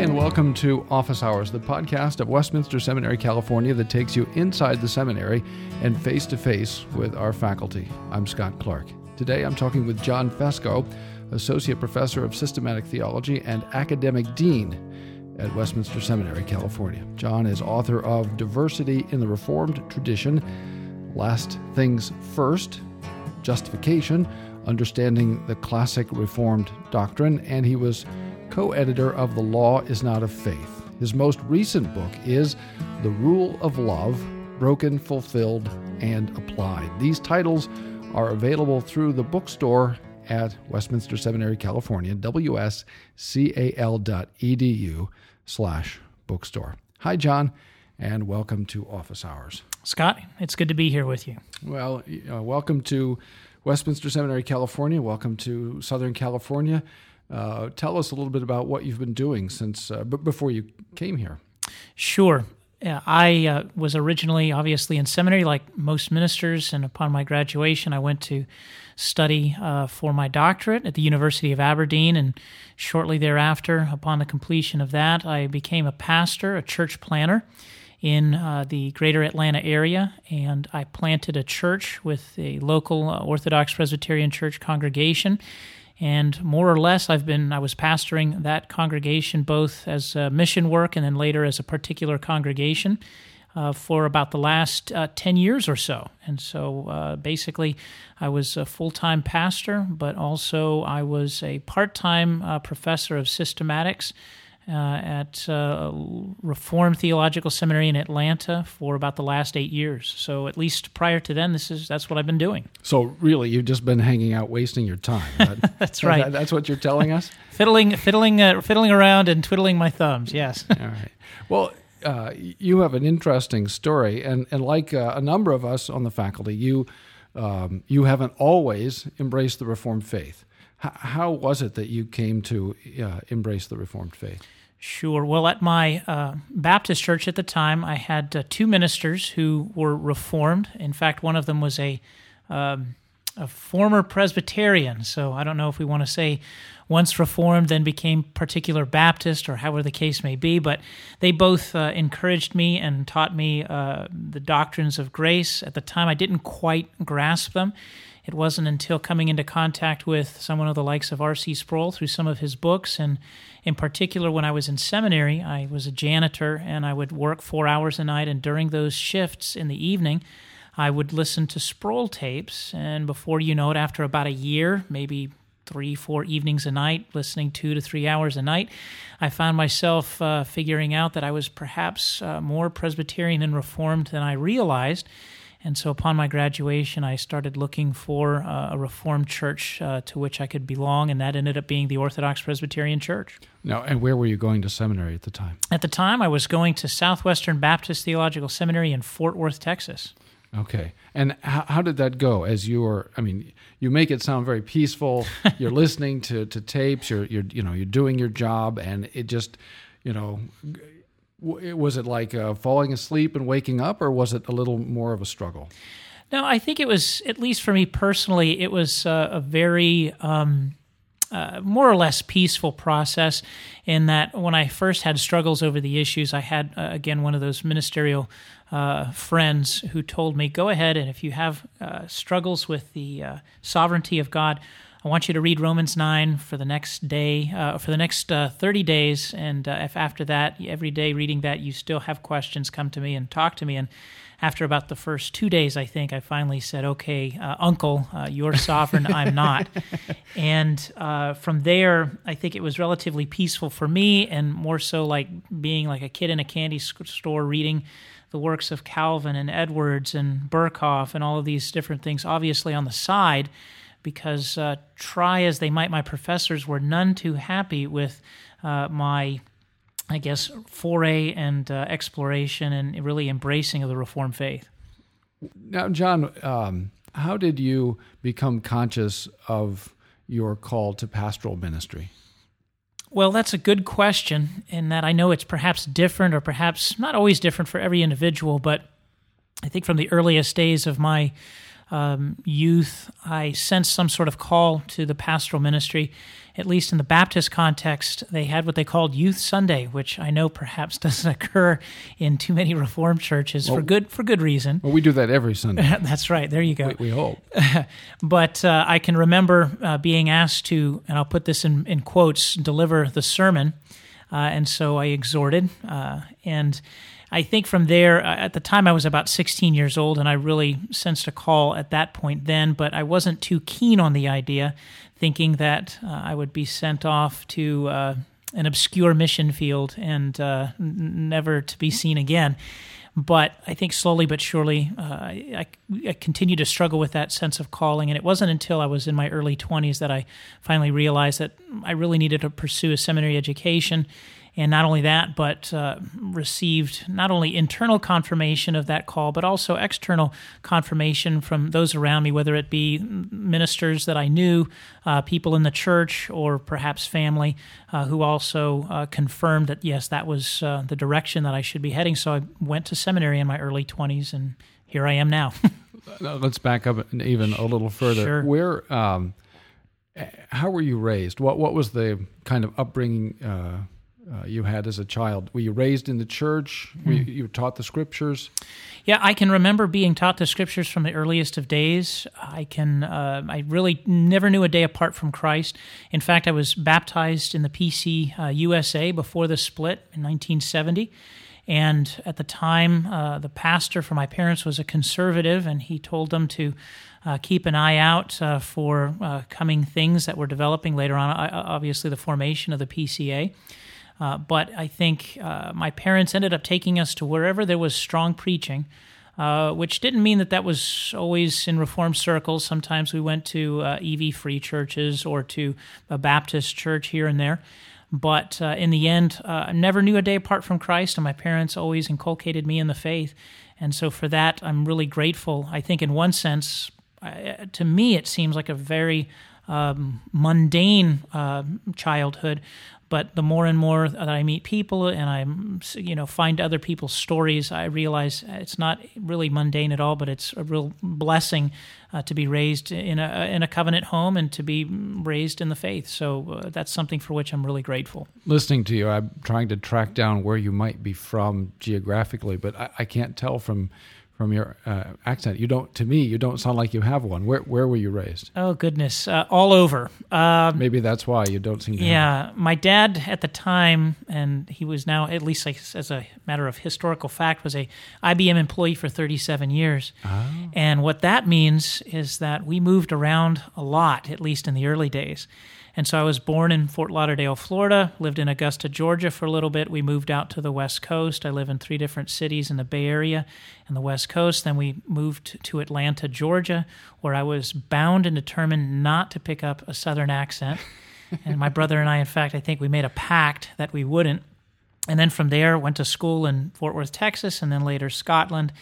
and welcome to Office Hours, the podcast of Westminster Seminary, California, that takes you inside the seminary and face to face with our faculty. I'm Scott Clark. Today I'm talking with John Fesko, Associate Professor of Systematic Theology and Academic Dean at Westminster Seminary, California. John is author of Diversity in the Reformed Tradition, Last Things First, Justification, Understanding the Classic Reformed Doctrine, and he was co editor of The Law is Not of Faith. His most recent book is The Rule of Love Broken, Fulfilled, and Applied. These titles are available through the bookstore at Westminster Seminary, California, wscal.edu slash bookstore. Hi, John, and welcome to Office Hours. Scott, it's good to be here with you. Well, uh, welcome to Westminster Seminary, California. Welcome to Southern California. Uh, tell us a little bit about what you've been doing since uh, b- before you came here. Sure. I uh, was originally obviously in seminary, like most ministers, and upon my graduation, I went to study uh, for my doctorate at the University of Aberdeen. And shortly thereafter, upon the completion of that, I became a pastor, a church planter in uh, the greater Atlanta area, and I planted a church with a local uh, Orthodox Presbyterian church congregation and more or less i've been i was pastoring that congregation both as mission work and then later as a particular congregation uh, for about the last uh, 10 years or so. And so uh, basically i was a full-time pastor but also i was a part-time uh, professor of systematics at uh, Reformed Theological Seminary in Atlanta for about the last eight years. So at least prior to then, this is that's what I've been doing. So really, you've just been hanging out, wasting your time. That, that's right. That, that's what you're telling us. fiddling, fiddling, uh, fiddling around and twiddling my thumbs. Yes. All right. Well. Uh, you have an interesting story, and, and like uh, a number of us on the faculty, you um, you haven't always embraced the Reformed faith. H- how was it that you came to uh, embrace the Reformed faith? Sure. Well, at my uh, Baptist church at the time, I had uh, two ministers who were Reformed. In fact, one of them was a um, a former Presbyterian. So I don't know if we want to say once Reformed, then became particular Baptist, or however the case may be. But they both uh, encouraged me and taught me uh, the doctrines of grace. At the time, I didn't quite grasp them. It wasn't until coming into contact with someone of the likes of R.C. Sproul through some of his books, and in particular, when I was in seminary, I was a janitor and I would work four hours a night. And during those shifts in the evening, I would listen to Sproul tapes. And before you know it, after about a year, maybe three, four evenings a night, listening two to three hours a night, I found myself uh, figuring out that I was perhaps uh, more Presbyterian and Reformed than I realized. And so upon my graduation, I started looking for uh, a Reformed church uh, to which I could belong, and that ended up being the Orthodox Presbyterian Church. Now, and where were you going to seminary at the time? At the time, I was going to Southwestern Baptist Theological Seminary in Fort Worth, Texas. Okay. And how, how did that go as you were, I mean, you make it sound very peaceful. you're listening to, to tapes, you're, you're, you know, you're doing your job and it just, you know, was it like uh, falling asleep and waking up, or was it a little more of a struggle? No, I think it was, at least for me personally, it was uh, a very um, uh, more or less peaceful process. In that, when I first had struggles over the issues, I had uh, again one of those ministerial uh, friends who told me, "Go ahead, and if you have uh, struggles with the sovereignty of God." I want you to read Romans 9 for the next day, uh, for the next uh, 30 days. And uh, if after that, every day reading that, you still have questions, come to me and talk to me. And after about the first two days, I think, I finally said, okay, uh, Uncle, uh, you're sovereign, I'm not. And uh, from there, I think it was relatively peaceful for me and more so like being like a kid in a candy store reading the works of Calvin and Edwards and Berkhof and all of these different things, obviously on the side because uh, try as they might, my professors were none too happy with uh, my, I guess, foray and uh, exploration and really embracing of the Reformed faith. Now, John, um, how did you become conscious of your call to pastoral ministry? Well, that's a good question, in that I know it's perhaps different or perhaps not always different for every individual, but I think from the earliest days of my um, youth, I sensed some sort of call to the pastoral ministry. At least in the Baptist context, they had what they called Youth Sunday, which I know perhaps doesn't occur in too many Reformed churches well, for good for good reason. Well, we do that every Sunday. That's right. There you go. We, we hope. but uh, I can remember uh, being asked to, and I'll put this in, in quotes, deliver the sermon, uh, and so I exhorted uh, and I think from there, uh, at the time I was about 16 years old, and I really sensed a call at that point then, but I wasn't too keen on the idea, thinking that uh, I would be sent off to uh, an obscure mission field and uh, n- never to be seen again. But I think slowly but surely, uh, I, I continued to struggle with that sense of calling. And it wasn't until I was in my early 20s that I finally realized that I really needed to pursue a seminary education and not only that, but uh, received not only internal confirmation of that call, but also external confirmation from those around me, whether it be ministers that I knew, uh, people in the church, or perhaps family, uh, who also uh, confirmed that yes, that was uh, the direction that I should be heading. So I went to seminary in my early 20s, and here I am now. Let's back up even a little further. Sure. Where, um, how were you raised? What what was the kind of upbringing? Uh, uh, you had as a child? Were you raised in the church? Were you, you, were taught the scriptures? Yeah, I can remember being taught the scriptures from the earliest of days. I can. Uh, I really never knew a day apart from Christ. In fact, I was baptized in the PC uh, USA before the split in 1970. And at the time, uh, the pastor for my parents was a conservative, and he told them to uh, keep an eye out uh, for uh, coming things that were developing later on, obviously, the formation of the PCA. Uh, but I think uh, my parents ended up taking us to wherever there was strong preaching, uh, which didn't mean that that was always in Reformed circles. Sometimes we went to uh, EV free churches or to a Baptist church here and there. But uh, in the end, I never knew a day apart from Christ, and my parents always inculcated me in the faith. And so for that, I'm really grateful. I think, in one sense, to me, it seems like a very um, mundane uh, childhood, but the more and more that I meet people and I, you know, find other people's stories, I realize it's not really mundane at all, but it's a real blessing uh, to be raised in a in a covenant home and to be raised in the faith. So uh, that's something for which I'm really grateful. Listening to you, I'm trying to track down where you might be from geographically, but I, I can't tell from from your uh, accent. You don't, to me, you don't sound like you have one. Where where were you raised? Oh goodness, uh, all over. Um, Maybe that's why you don't seem. to Yeah, my dad at the time, and he was now at least like, as a matter of historical fact, was a IBM employee for 37 years. Oh. And what that means is that we moved around a lot, at least in the early days. And so I was born in Fort Lauderdale, Florida, lived in Augusta, Georgia for a little bit. We moved out to the West Coast. I live in three different cities in the Bay Area and the West Coast. Then we moved to Atlanta, Georgia, where I was bound and determined not to pick up a Southern accent. and my brother and I, in fact, I think we made a pact that we wouldn't. And then from there, went to school in Fort Worth, Texas, and then later Scotland.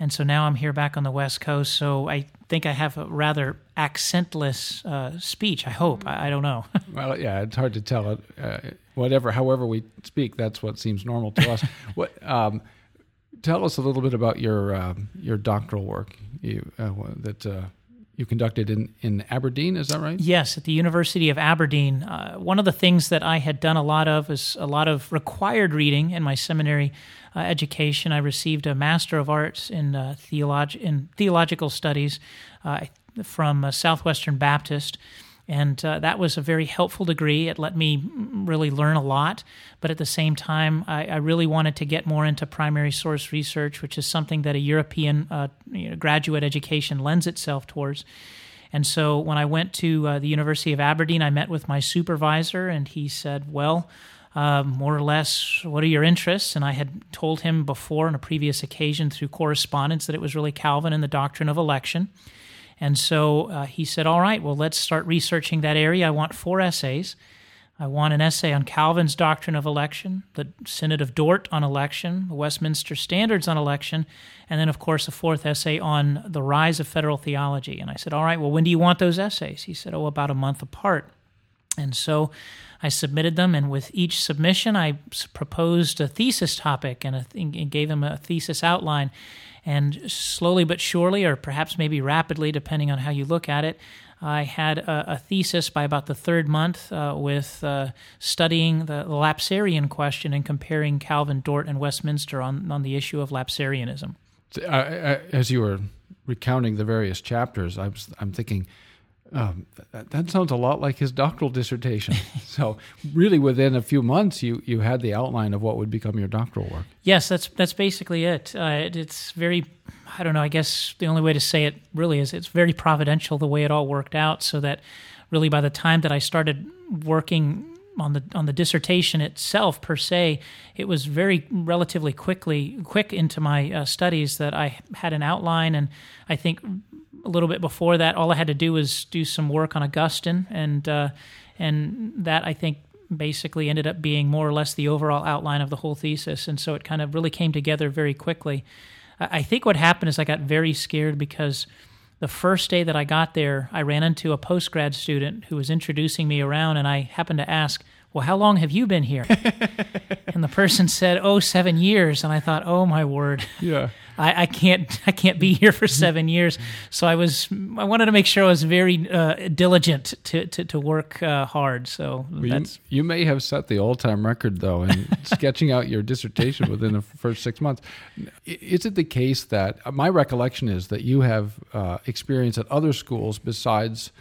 And so now I'm here back on the West Coast. So I think I have a rather accentless uh, speech. I hope. I, I don't know. well, yeah, it's hard to tell. Uh, whatever, however we speak, that's what seems normal to us. what? Um, tell us a little bit about your uh, your doctoral work you, uh, that uh, you conducted in, in Aberdeen, is that right? Yes, at the University of Aberdeen. Uh, one of the things that I had done a lot of is a lot of required reading in my seminary uh, education. I received a Master of Arts in, uh, theolog- in Theological Studies uh, from uh, Southwestern Baptist. And uh, that was a very helpful degree. It let me really learn a lot. But at the same time, I, I really wanted to get more into primary source research, which is something that a European uh, you know, graduate education lends itself towards. And so when I went to the University of Aberdeen, I met with my supervisor, and he said, Well, uh, more or less, what are your interests? And I had told him before on a previous occasion through correspondence that it was really Calvin and the doctrine of election. And so uh, he said, All right, well, let's start researching that area. I want four essays. I want an essay on Calvin's doctrine of election, the Synod of Dort on election, the Westminster Standards on election, and then, of course, a fourth essay on the rise of federal theology. And I said, All right, well, when do you want those essays? He said, Oh, about a month apart. And so I submitted them, and with each submission, I proposed a thesis topic and, a, and gave them a thesis outline. And slowly but surely, or perhaps maybe rapidly, depending on how you look at it, I had a, a thesis by about the third month uh, with uh, studying the, Lapsarian question and comparing Calvin, Dort, and Westminster on, on the issue of Lapsarianism. As you were recounting the various chapters, I was, I'm thinking, um, that, that, sounds a lot like his doctoral dissertation. so, really, within a few months, you you had the outline of what would become your doctoral work. Yes, that's that's basically it. Uh, it it's very, I don't know. I guess the only way to say it really is it's very providential the way it all worked out. So that really, by the time that I started working on the on the dissertation itself per se, it was very relatively quickly quick into my uh, studies that I had an outline, and I think a little bit before that, all I had to do was do some work on Augustine, and uh, and that I think basically ended up being more or less the overall outline of the whole thesis, and so it kind of really came together very quickly. I think what happened is I got very scared because the first day that I got there, I ran into a postgrad student who was introducing me around, and I happened to ask, Well, how long have you been here? and the person said, Oh, seven years. And I thought, Oh, my word. Yeah. I, I, can't I can't be here for seven years. So I was I wanted to make sure I was very uh, diligent to to, to work uh, hard. So well, you, you, may have set the all time record though in sketching out your dissertation within the first six months. Is it the case that uh, my recollection is that you have uh, experience at other schools besides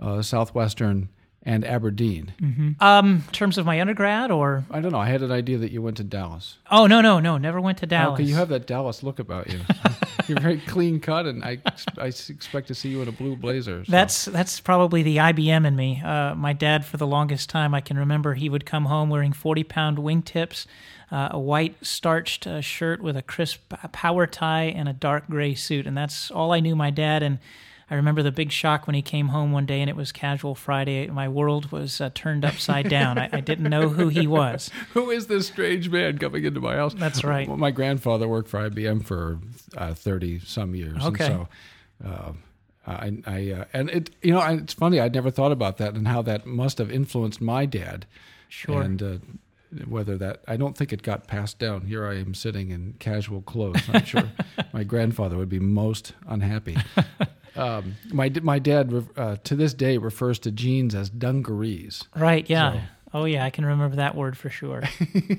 uh, Southwestern and Aberdeen. Mm-hmm. Um, in terms of my undergrad, or I don't know. I had an idea that you went to Dallas. Oh no, no, no, never went to Dallas. Okay, you have that Dallas look about you. You're very clean cut, and I I expect to see you in a blue blazer. So. That's that's probably the IBM in me. Uh, my dad, for the longest time, I can remember he would come home wearing forty pound wingtips. Uh, a white starched uh, shirt with a crisp power tie and a dark gray suit, and that's all I knew my dad. And I remember the big shock when he came home one day and it was Casual Friday. My world was uh, turned upside down. I, I, didn't know who he was. who is this strange man coming into my house? That's right. Well, my grandfather worked for IBM for thirty uh, some years. Okay. And so, uh, I, I uh, and it you know it's funny I'd never thought about that and how that must have influenced my dad. Sure. And uh, whether that I don't think it got passed down. Here I am sitting in casual clothes. I'm sure my grandfather would be most unhappy. Um, my my dad uh, to this day refers to jeans as dungarees. Right. Yeah. So. Oh yeah, I can remember that word for sure.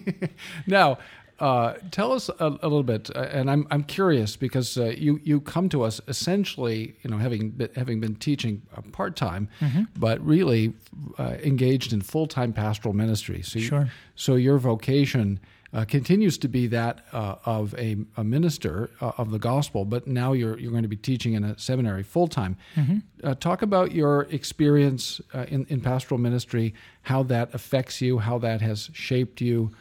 now, uh, tell us a, a little bit, uh, and I'm I'm curious because uh, you you come to us essentially, you know, having been, having been teaching uh, part time, mm-hmm. but really uh, engaged in full time pastoral ministry. So you, sure. So your vocation uh, continues to be that uh, of a, a minister uh, of the gospel, but now you're you're going to be teaching in a seminary full time. Mm-hmm. Uh, talk about your experience uh, in in pastoral ministry, how that affects you, how that has shaped you.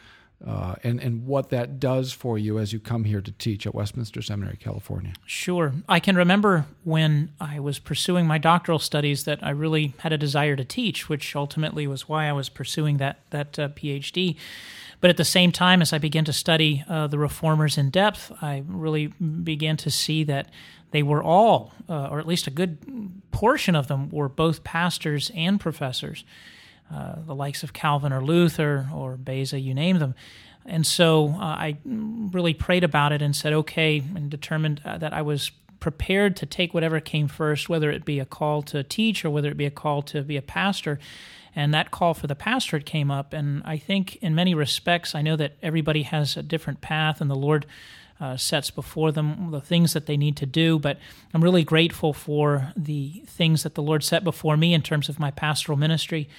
Uh, and and what that does for you as you come here to teach at Westminster Seminary, California. Sure, I can remember when I was pursuing my doctoral studies that I really had a desire to teach, which ultimately was why I was pursuing that that PhD. But at the same time, as I began to study uh, the reformers in depth, I really began to see that they were all, uh, or at least a good portion of them, were both pastors and professors, uh, the likes of Calvin or Luther or Beza, you name them. And so uh, I really prayed about it and said, okay, and determined uh, that I was prepared to take whatever came first, whether it be a call to teach or whether it be a call to be a pastor and that call for the pastorate came up. And I think, in many respects, I know that everybody has a different path, and the Lord uh, sets before them the things that they need to do. But I'm really grateful for the things that the Lord set before me in terms of my pastoral ministry,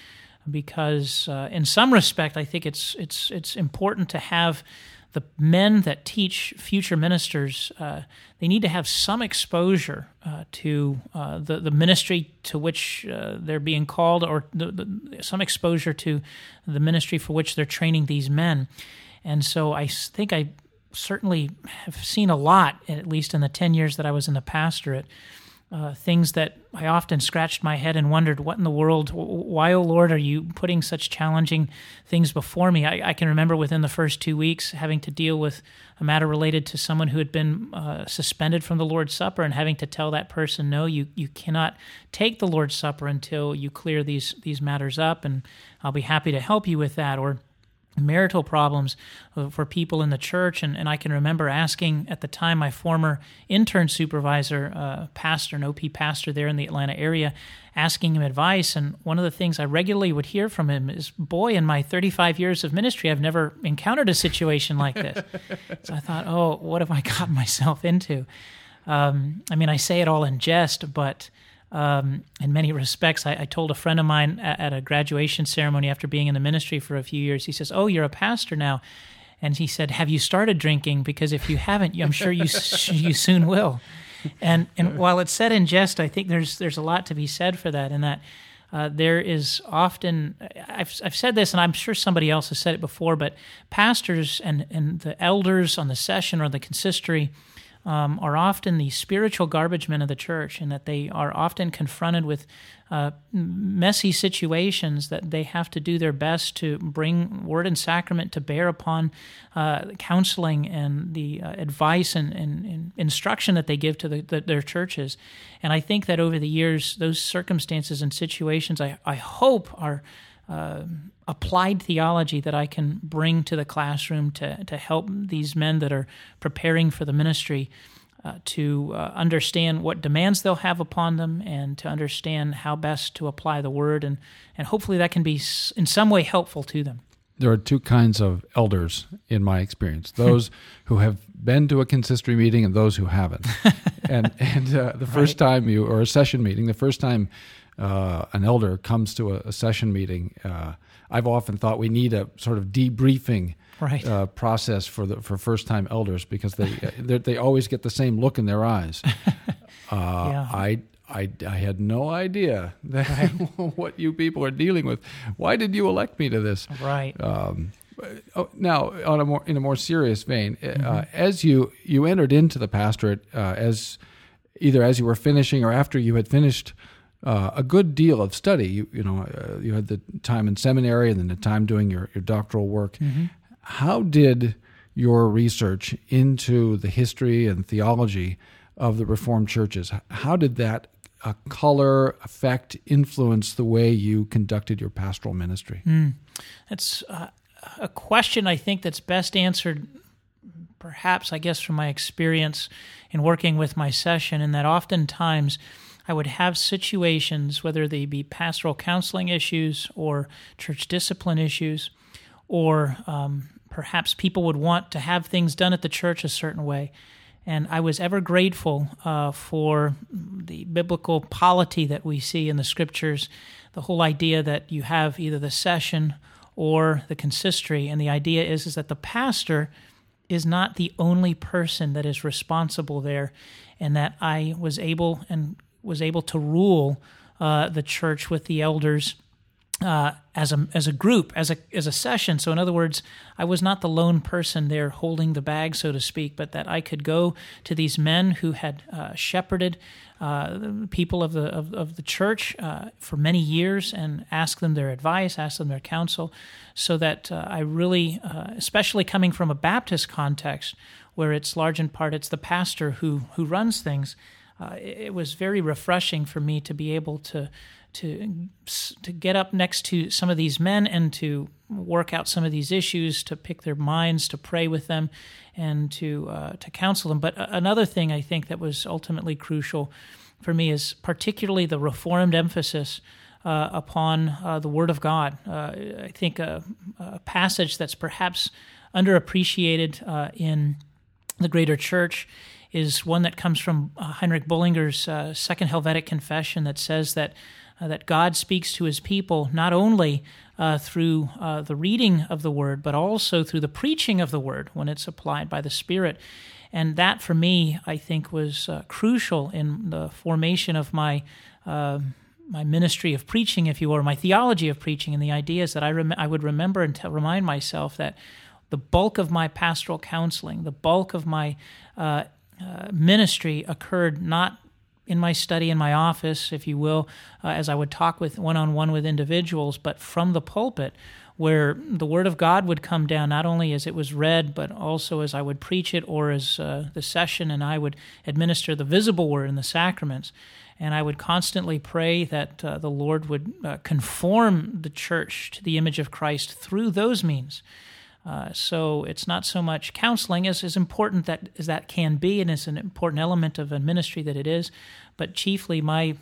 because uh, in some respect, I think it's it's it's important to have the men that teach future ministers, uh, they need to have some exposure uh, to uh, the, the ministry to which uh, they're being called, or the, the, some exposure to the ministry for which they're training these men. And so I think I certainly have seen a lot, at least in the 10 years that I was in the pastorate, uh, things that I often scratched my head and wondered, what in the world? Why, oh Lord, are you putting such challenging things before me? I, I can remember within the first two weeks having to deal with a matter related to someone who had been uh, suspended from the Lord's Supper and having to tell that person, no, you, you cannot take the Lord's Supper until you clear these, these matters up, and I'll be happy to help you with that. Or marital problems for people in the church. And, and I can remember asking at the time my former intern supervisor, uh, pastor, an OP pastor there in the Atlanta area, asking him advice. And one of the things I regularly would hear from him is, Boy, in my 35 years of ministry, I've never encountered a situation like this. so I thought, Oh, what have I gotten myself into? Um, I mean, I say it all in jest, but um, in many respects. I, I, told a friend of mine at, at, a graduation ceremony after being in the ministry for a few years, he says, Oh, you're a pastor now. And he said, Have you started drinking? Because if you haven't, I'm sure you, you soon will. And, and while it's said in jest, I think there's, there's a lot to be said for that, in that uh, there is often, I've, I've said this, and I'm sure somebody else has said it before, but pastors and, and the elders on the session or the consistory um, are often the spiritual garbage men of the church, and that they are often confronted with uh, messy situations that they have to do their best to bring word and sacrament to bear upon uh, counseling and the uh, advice and, and, and, instruction that they give to the, the, their churches. And I think that over the years, those circumstances and situations, I, I hope, are uh, applied theology that I can bring to the classroom to, to help these men that are preparing for the ministry uh, to uh, understand what demands they'll have upon them and to understand how best to apply the word. And, and hopefully that can be in some way helpful to them. There are two kinds of elders in my experience those who have been to a consistory meeting and those who haven't. and and uh, the first right. time you, or a session meeting, the first time uh, an elder comes to a, a session meeting, uh, I've often thought we need a sort of debriefing right. uh, process for the for first time elders because they they always get the same look in their eyes. Uh, yeah. I. I, I had no idea that, right. what you people are dealing with. Why did you elect me to this? Right. Um, oh, now, on a more in a more serious vein, uh, mm-hmm. as you you entered into the pastorate uh, as either as you were finishing or after you had finished uh, a good deal of study. You, you know, uh, you had the time in seminary and then the time doing your, your doctoral work. Mm-hmm. How did your research into the history and theology of the Reformed churches, how did that uh, color, affect, influence the way you conducted your pastoral ministry? Mm. That's uh, a question I think that's best answered perhaps, I guess, from my experience in working with my session, in that oftentimes – I would have situations, whether they be pastoral counseling issues or church discipline issues, or um, perhaps people would want to have things done at the church a certain way. And I was ever grateful uh, for the biblical polity that we see in the scriptures, the whole idea that you have either the session or the consistory. And the idea is, is that the pastor is not the only person that is responsible there, and that I was able and was able to rule uh, the church with the elders uh, as a as a group, as a as a session. So, in other words, I was not the lone person there holding the bag, so to speak, but that I could go to these men who had uh, shepherded uh, people of the of, of the church uh, for many years and ask them their advice, ask them their counsel, so that uh, I really, uh, especially coming from a Baptist context, where it's large in part it's the pastor who who runs things uh, it was very refreshing for me to be able to to to get up next to some of these men and to work out some of these issues, to pick their minds, to pray with them, and to uh, to counsel them. But another thing I think that was ultimately crucial for me is particularly the reformed emphasis. Uh, upon uh, the Word of God. Uh, I think a, a, passage that's perhaps underappreciated uh, in the greater church is one that comes from uh, Heinrich Bullinger's uh, Second Helvetic Confession that says that uh, that God speaks to His people not only uh, through the reading of the Word, but also through the preaching of the Word when it's applied by the Spirit. And that, for me, I think was crucial in the formation of my my ministry of preaching, if you will, or my theology of preaching, and the ideas that I rem- I would remember and t- remind myself that the bulk of my pastoral counseling, the bulk of my uh, uh, ministry occurred not in my study, in my office, if you will, uh, as I would talk with one on one with individuals, but from the pulpit, where the Word of God would come down not only as it was read, but also as I would preach it or as uh, the session and I would administer the visible Word in the sacraments. And I would constantly pray that uh, the Lord would uh, conform the church to the image of Christ through those means. Uh, so it's not so much counseling as, as important that as that can be, and it's an important element of a ministry that it is. But chiefly, my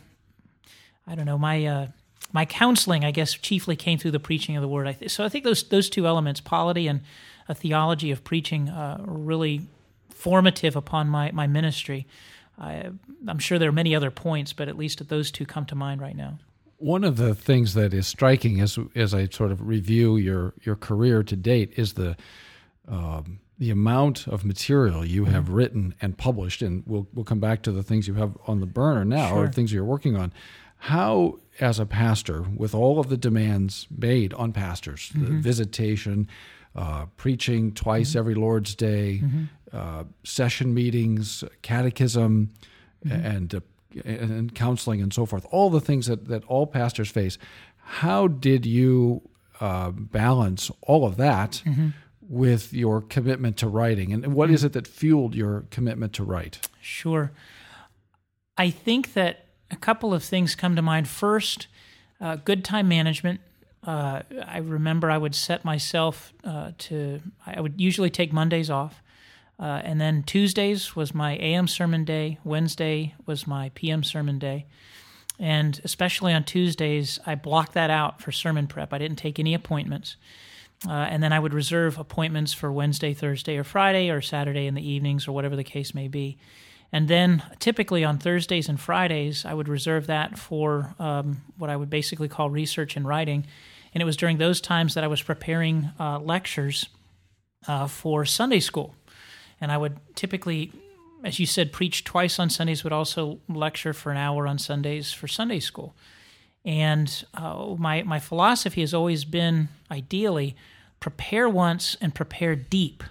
I don't know my uh, my counseling, I guess, chiefly came through the preaching of the word. So I think those those two elements, polity and a theology of preaching, uh, really formative upon my my ministry. I, I'm sure there are many other points, but at least those two come to mind right now. One of the things that is striking as as I sort of review your your career to date is the um, the amount of material you have mm-hmm. written and published, and we'll we'll come back to the things you have on the burner now sure. or things you're working on. How, as a pastor, with all of the demands made on pastors, mm-hmm. visitation, uh, preaching twice mm-hmm. every Lord's Day, mm-hmm. uh, session meetings, catechism, mm-hmm. and uh, and counseling and so forth, all the things that, that all pastors face. How did you uh, balance all of that mm-hmm. with your commitment to writing? And what mm-hmm. is it that fueled your commitment to write? Sure. I think that a couple of things come to mind. First, uh, good time management. Uh, I remember I would set myself uh, to, I would usually take Mondays off. Uh, and then Tuesdays was my AM sermon day. Wednesday was my PM sermon day. And especially on Tuesdays, I blocked that out for sermon prep. I didn't take any appointments. Uh, and then I would reserve appointments for Wednesday, Thursday, or Friday, or Saturday in the evenings, or whatever the case may be. And then typically on Thursdays and Fridays, I would reserve that for um, what I would basically call research and writing. And it was during those times that I was preparing uh, lectures uh, for Sunday school and I would typically, as you said, preach twice on Sundays, but also lecture for an hour on Sundays for Sunday school. And uh, my my philosophy has always been, ideally, prepare once and prepare deep.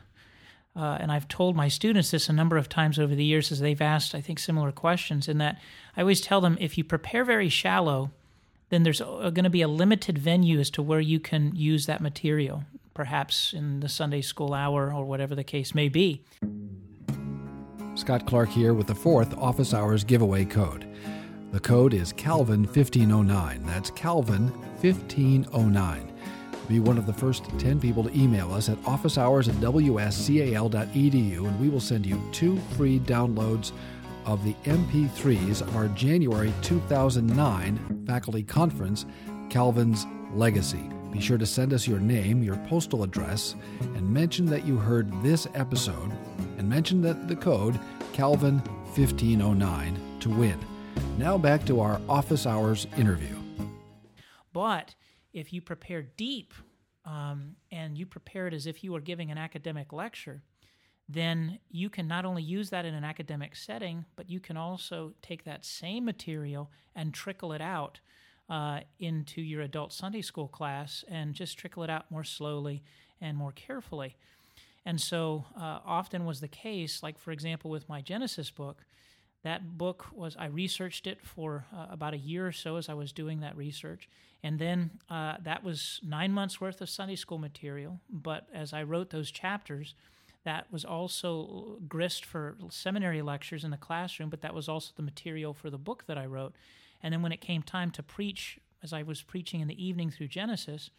Uh, and I've told my students this a number of times over the years as they've asked, I think, similar questions. In that, I always tell them if you prepare very shallow, then there's uh, going to be a limited venue as to where you can use that material perhaps in the Sunday school hour or whatever the case may be. Scott Clark here with the fourth office hours giveaway code. The code is Calvin 1509. That's Calvin 1509. Be one of the first 10 people to email us at officehours at wscal.edu, and we will send you two free downloads of the MP3s of our January 2009 faculty conference, Calvin's Legacy. Be sure to send us your name, your postal address, and mention that you heard this episode, and mention that the code Calvin1509 to win. Now back to our office hours interview. But if you prepare deep um, and you prepare it as if you were giving an academic lecture, then you can not only use that in an academic setting, but you can also take that same material and trickle it out uh, into your adult Sunday school class and just trickle it out more slowly and more carefully. And so uh, often was the case, like for example, with my Genesis book, that book was, I researched it for uh, about a year or so as I was doing that research. And then uh, that was nine months worth of Sunday school material. But as I wrote those chapters, that was also grist for seminary lectures in the classroom, but that was also the material for the book that I wrote. And then when it came time to preach, as I was preaching in the evening through Genesis,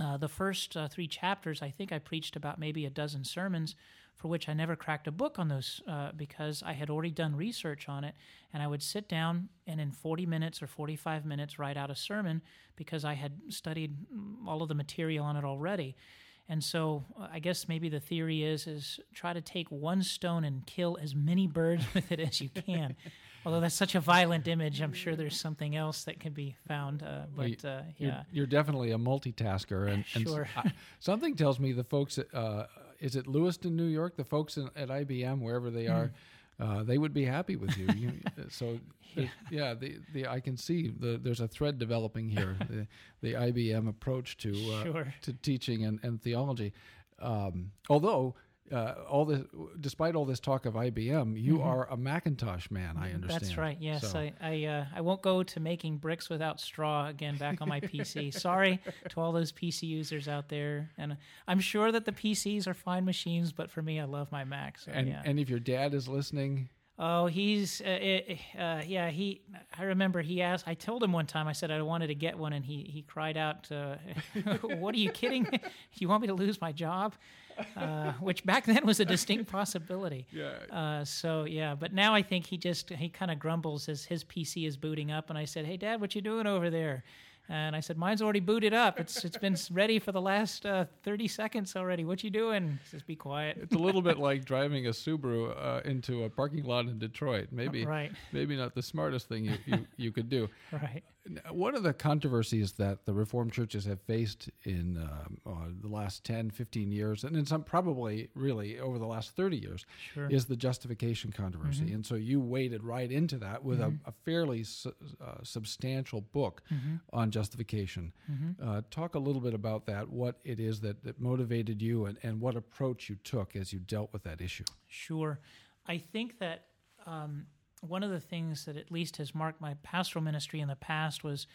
uh, the first uh, three chapters, I think I preached about maybe a dozen sermons, for which I never cracked a book on those uh, because I had already done research on it. And I would sit down and in 40 minutes or 45 minutes write out a sermon because I had studied all of the material on it already. And so uh, I guess maybe the theory is is try to take one stone and kill as many birds with it as you can. Although that's such a violent image, I'm sure there's something else that can be found. Uh, but uh, yeah, you're, you're, definitely a multitasker, and, sure. and something tells me the folks at uh, is it Lewiston, New York, the folks in, at IBM, wherever they are. Uh, they would be happy with you. you so, yeah, yeah the, the I can see the, there's a thread developing here. the, the IBM approach to uh, sure. to teaching and, and theology. Um, although uh, all this, despite all this talk of IBM, you mm-hmm. are a Macintosh man. I understand. That's right. Yes, so. I I, uh, I won't go to making bricks without straw again. Back on my PC. Sorry to all those PC users out there, and I'm sure that the PCs are fine machines, but for me, I love my Mac. So, and yeah. and if your dad is listening, Oh, he's uh, uh, yeah. He I remember he asked. I told him one time. I said I wanted to get one, and he he cried out, uh, "What are you kidding? you want me to lose my job?" Uh, which back then was a distinct possibility. Yeah. Uh, so yeah, but now I think he just he kind of grumbles as his PC is booting up, and I said, "Hey, Dad, what you doing over there?" And I said, "Mine's already booted up. It's it's been ready for the last uh, thirty seconds already. What you doing?" He says, "Be quiet." It's a little bit like driving a Subaru uh, into a parking lot in Detroit. Maybe right. maybe not the smartest thing you, you, you could do. right. One of the controversies that the Reformed churches have faced in um, uh, the last 10, 15 years, and in some probably really over the last 30 years, sure. is the justification controversy. Mm-hmm. And so you waded right into that with mm-hmm. a, a, fairly su- uh, substantial book mm-hmm. on justification. Mm-hmm. Uh, talk a little bit about that, what it is that, that motivated you, and, and what approach you took as you dealt with that issue. Sure. I think that. Um, one of the things that at least has marked my pastoral ministry in the past was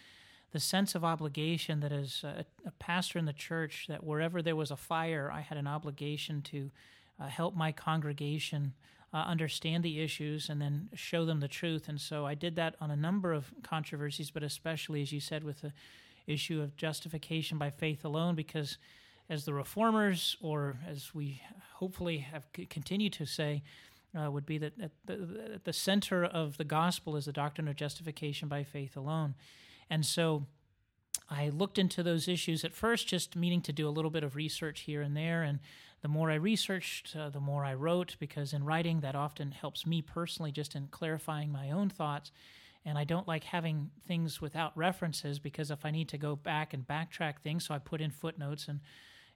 the sense of obligation that as a, a pastor in the church that wherever there was a fire i had an obligation to uh, help my congregation uh, understand the issues and then show them the truth. And so i did that on a number of controversies but especially as you said with the issue of justification by faith alone because as the reformers or as we hopefully have continued to say uh, would be that at the, at the center of the gospel is the doctrine of justification by faith alone. And so I looked into those issues at first, just meaning to do a little bit of research here and there. And the more I researched, uh, the more I wrote, because in writing, that often helps me personally just in clarifying my own thoughts. And I don't like having things without references because if I need to go back and backtrack things, so I put in footnotes. And,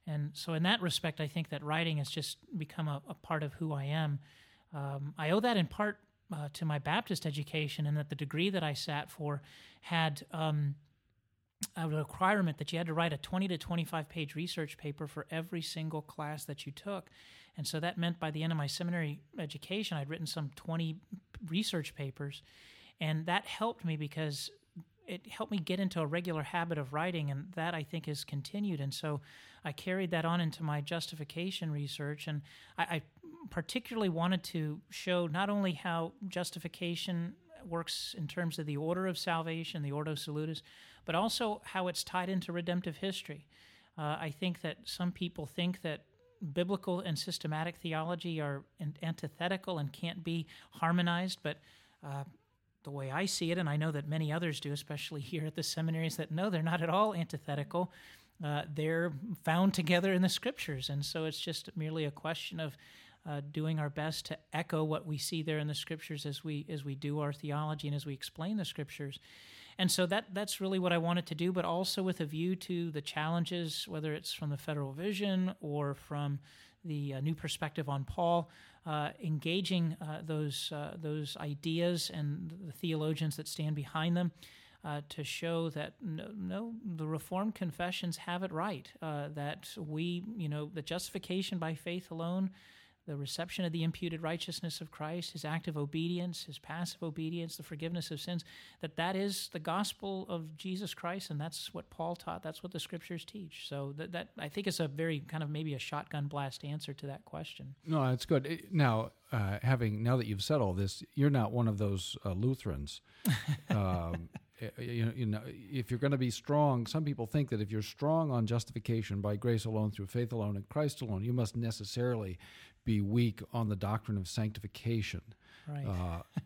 and so, in that respect, I think that writing has just become a, a part of who I am. Um, I owe that in part uh, to my Baptist education, and that the degree that I sat for had um, a requirement that you had to write a 20 to 25 page research paper for every single class that you took. And so that meant by the end of my seminary education, I'd written some 20 research papers. And that helped me because it helped me get into a regular habit of writing, and that I think has continued. And so I carried that on into my justification research, and I, I particularly wanted to show not only how justification works in terms of the order of salvation, the Ordo Salutis, but also how it's tied into redemptive history. Uh, I think that some people think that biblical and systematic theology are antithetical and can't be harmonized, but uh, the way I see it, and I know that many others do, especially here at the seminaries, that no, they're not at all antithetical. Uh, they're found together in the scriptures. And so it's just merely a question of uh, doing our best to echo what we see there in the scriptures as we as we do our theology and as we explain the scriptures. And so that that's really what I wanted to do, but also with a view to the challenges, whether it's from the federal vision or from the uh, new perspective on Paul, uh, engaging uh, those uh, those ideas and the theologians that stand behind them. Uh, to show that no, no, the Reformed confessions have it right. That we, you know, the justification by faith alone the reception of the imputed righteousness of Christ, his active obedience, his passive obedience, the forgiveness of sins, that that is the gospel of Jesus Christ, and that's what Paul taught. That's what the scriptures teach. So that, that I think is a very kind of maybe a shotgun blast answer to that question. No, that's good. Now, uh, having now that you've said all this, you're not one of those uh, Lutherans. Um, you, you know, if you're going to be strong, some people think that if you're strong on justification by grace alone, through faith alone, in Christ alone, you must necessarily be weak on the doctrine of sanctification. Right. Uh,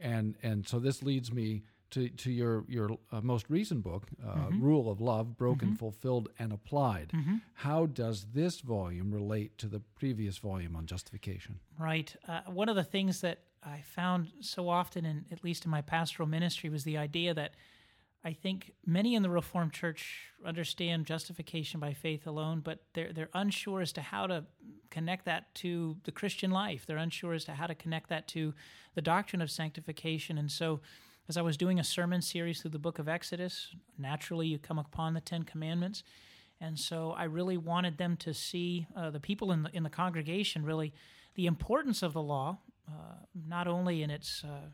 and and so this leads me to to your your uh, most recent book, uh, mm-hmm. Rule of Love: Broken, mm-hmm. Fulfilled, and Applied. Mm-hmm. How does this volume relate to the previous volume on justification? Right. Uh, one of the things that I found so often, in at least in my pastoral ministry, was the idea that I think many in the Reformed Church understand justification by faith alone, but they're they're unsure as to how to connect that to the Christian life. They're unsure as to how to connect that to the doctrine of sanctification. And so, as I was doing a sermon series through the book of Exodus, naturally you come upon the Ten Commandments. And so I really wanted them to see uh, the people in the in the congregation really the importance of the law, uh, not only in its uh,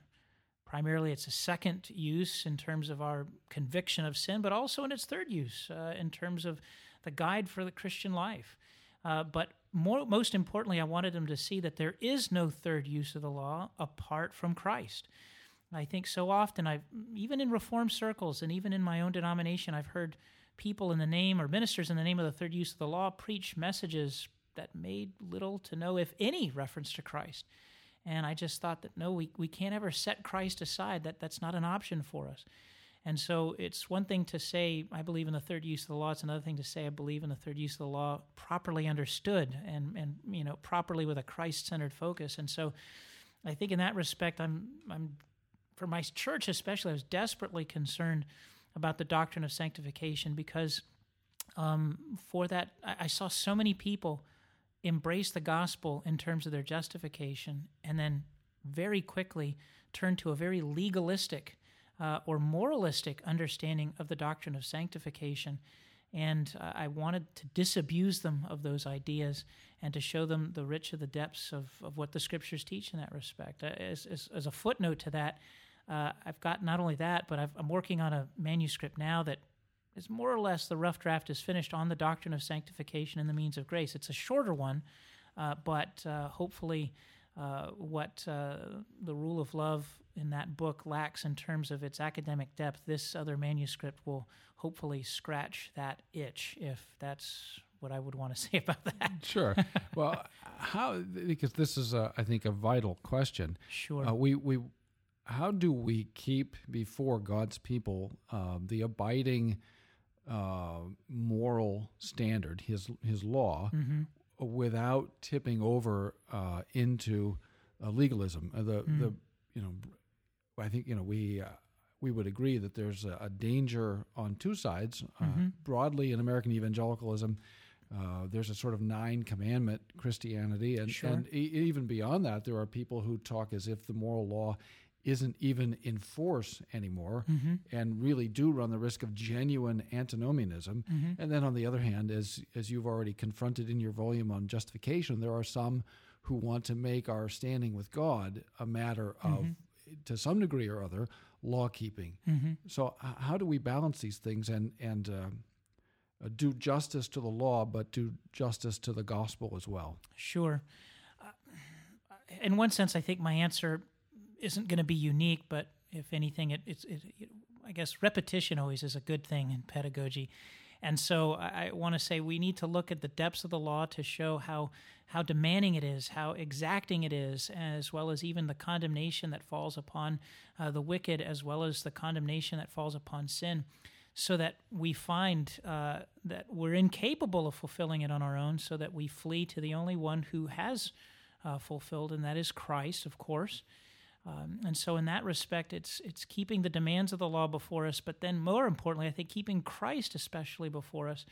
primarily its a second use in terms of our conviction of sin, but also in its third use uh, in terms of the guide for the Christian life. Uh, but more, most importantly, I wanted them to see that there is no third use of the law apart from Christ. I think so often I've even in reform circles and even in my own denomination I've heard people in the name or ministers in the name of the third use of the law preach messages that made little to no if any reference to Christ. And I just thought that no we we can't ever set Christ aside that that's not an option for us. And so it's one thing to say, I believe in the third use of the law. It's another thing to say, I believe in the third use of the law properly understood and, and you know, properly with a Christ centered focus. And so I think in that respect, I'm, I'm, for my church especially, I was desperately concerned about the doctrine of sanctification because um, for that, I, I saw so many people embrace the gospel in terms of their justification and then very quickly turn to a very legalistic uh, or moralistic understanding of the doctrine of sanctification. And uh, I wanted to disabuse them of those ideas and to show them the rich of the depths of, of what the scriptures teach in that respect. Uh, as, as, as, a footnote to that, uh, I've got not only that, but i am working on a manuscript now that is more or less the rough draft is finished on the doctrine of sanctification and the means of grace. It's a shorter one, uh, but uh, hopefully uh, what uh, the rule of love in that book lacks in terms of its academic depth, this other manuscript will hopefully scratch that itch, if that's what I would want to say about that. sure. Well, how because this is, a, I think, a vital question. Sure. Uh, we we how do we keep before God's people uh, the abiding uh, moral standard, His His law, mm-hmm without tipping over uh, into uh, legalism. Uh, the mm. the you know, I think you know we uh, we would agree that there's a, a danger on two sides. Uh, mm-hmm. Broadly in American evangelicalism, uh, there's a sort of nine commandment Christianity, and, sure. and e- even beyond that, there are people who talk as if the moral law isn't even in force anymore mm-hmm. and really do run the risk of genuine antinomianism. Mm-hmm. And then on the other hand, as as you've already confronted in your volume on justification, there are some who want to make our standing with God a matter of mm-hmm. to some degree or other law keeping. Mm-hmm. So how do we balance these things and and uh, uh, do justice to the law, but do justice to the gospel as well? Sure. Uh, in one sense, I think my answer isn't going to be unique, but if anything, it, it's it, it, I guess repetition always is a good thing in pedagogy. And so I, I want to say we need to look at the depths of the law to show how how demanding it is, how exacting it is, as well as even the condemnation that falls upon uh, the wicked, as well as the condemnation that falls upon sin, so that we find uh, that we're incapable of fulfilling it on our own, so that we flee to the only one who has uh, fulfilled, and that is Christ, of course. Um, and so, in that respect, it's it's keeping the demands of the law before us, but then more importantly, I think keeping Christ especially before us,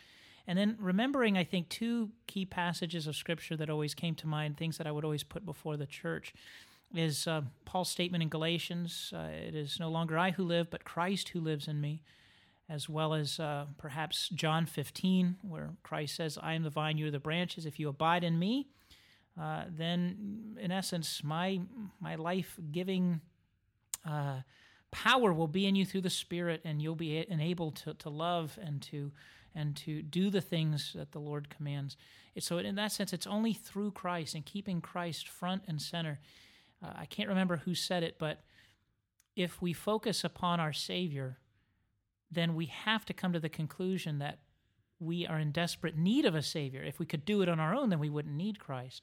and then remembering, I think, two key passages of Scripture that always came to mind, things that I would always put before the church, is uh, Paul's statement in Galatians: uh, "It is no longer I who live, but Christ who lives in me." As well as uh, perhaps John 15, where Christ says, "I am the vine; you are the branches. If you abide in me." Uh, then in essence, my my life giving uh, power will be in you through the Spirit, and you'll be enabled to, to love and to and to do the things that the Lord commands. So, in that sense, it's only through Christ and keeping Christ front and center. Uh, I can't remember who said it, but if we focus upon our Savior, then we have to come to the conclusion that we are in desperate need of a Savior. If we could do it on our own, then we wouldn't need Christ.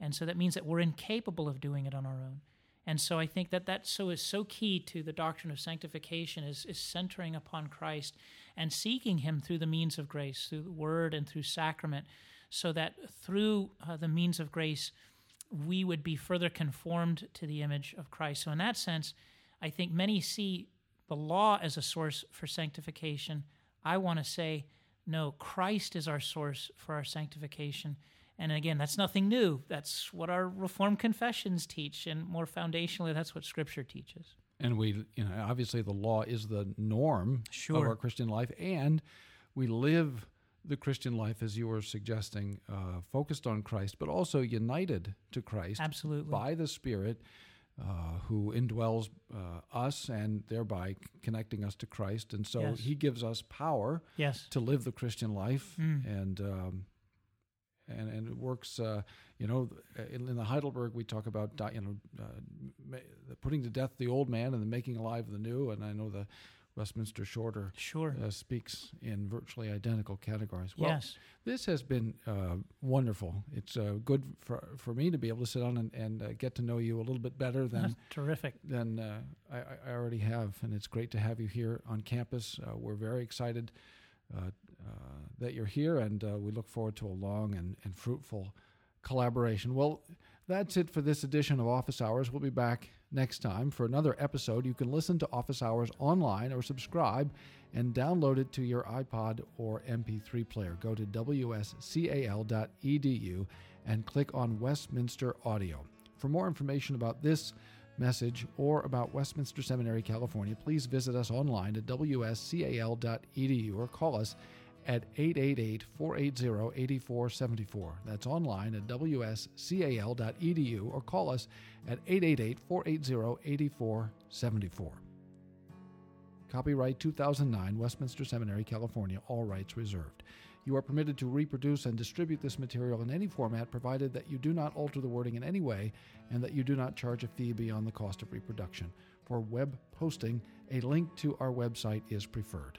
And so that means that we're incapable of doing it on our own. And so I think that that so is so key to the doctrine of sanctification is, is centering upon Christ and seeking Him through the means of grace, through the Word and through sacrament, so that through uh, the means of grace we would be further conformed to the image of Christ. So in that sense, I think many see the law as a source for sanctification. I want to say no, Christ is our source for our sanctification. And again, that's nothing new. That's what our Reformed confessions teach, and more foundationally, that's what Scripture teaches. And we, you know, obviously the law is the norm sure. of our Christian life, and we live the Christian life, as you were suggesting, uh, focused on Christ, but also united to Christ Absolutely. by the Spirit uh, who indwells uh, us and thereby connecting us to Christ. And so Yes. he gives us power yes. to live the Christian life. Mm. And um, and and it works. Uh, you know, in, in the Heidelberg we talk about di- you know uh, putting to death the old man and then making alive the new. And I know the Westminster Shorter Sure. uh, speaks in virtually identical categories. Well, yes. this has been uh, wonderful. It's uh, good for for me to be able to sit down and, and uh, get to know you a little bit better than Terrific. than uh, I, I already have, and it's great to have you here on campus. Uh, we're very excited that you're here, and uh, we look forward to a long and, and fruitful collaboration. Well, that's it for this edition of Office Hours. We'll be back next time for another episode. You can listen to Office Hours online or subscribe and download it to your iPod or MP3 player. Go to wscal.edu and click on Westminster Audio. For more information about this message or about Westminster Seminary, California, please visit us online at wscal.edu or call us at 888 480 8474. That's online at wscal.edu or call us at 888 480 8474. Copyright 2009, Westminster Seminary, California, all rights reserved. You are permitted to reproduce and distribute this material in any format provided that you do not alter the wording in any way and that you do not charge a fee beyond the cost of reproduction. For web posting, a link to our website is preferred.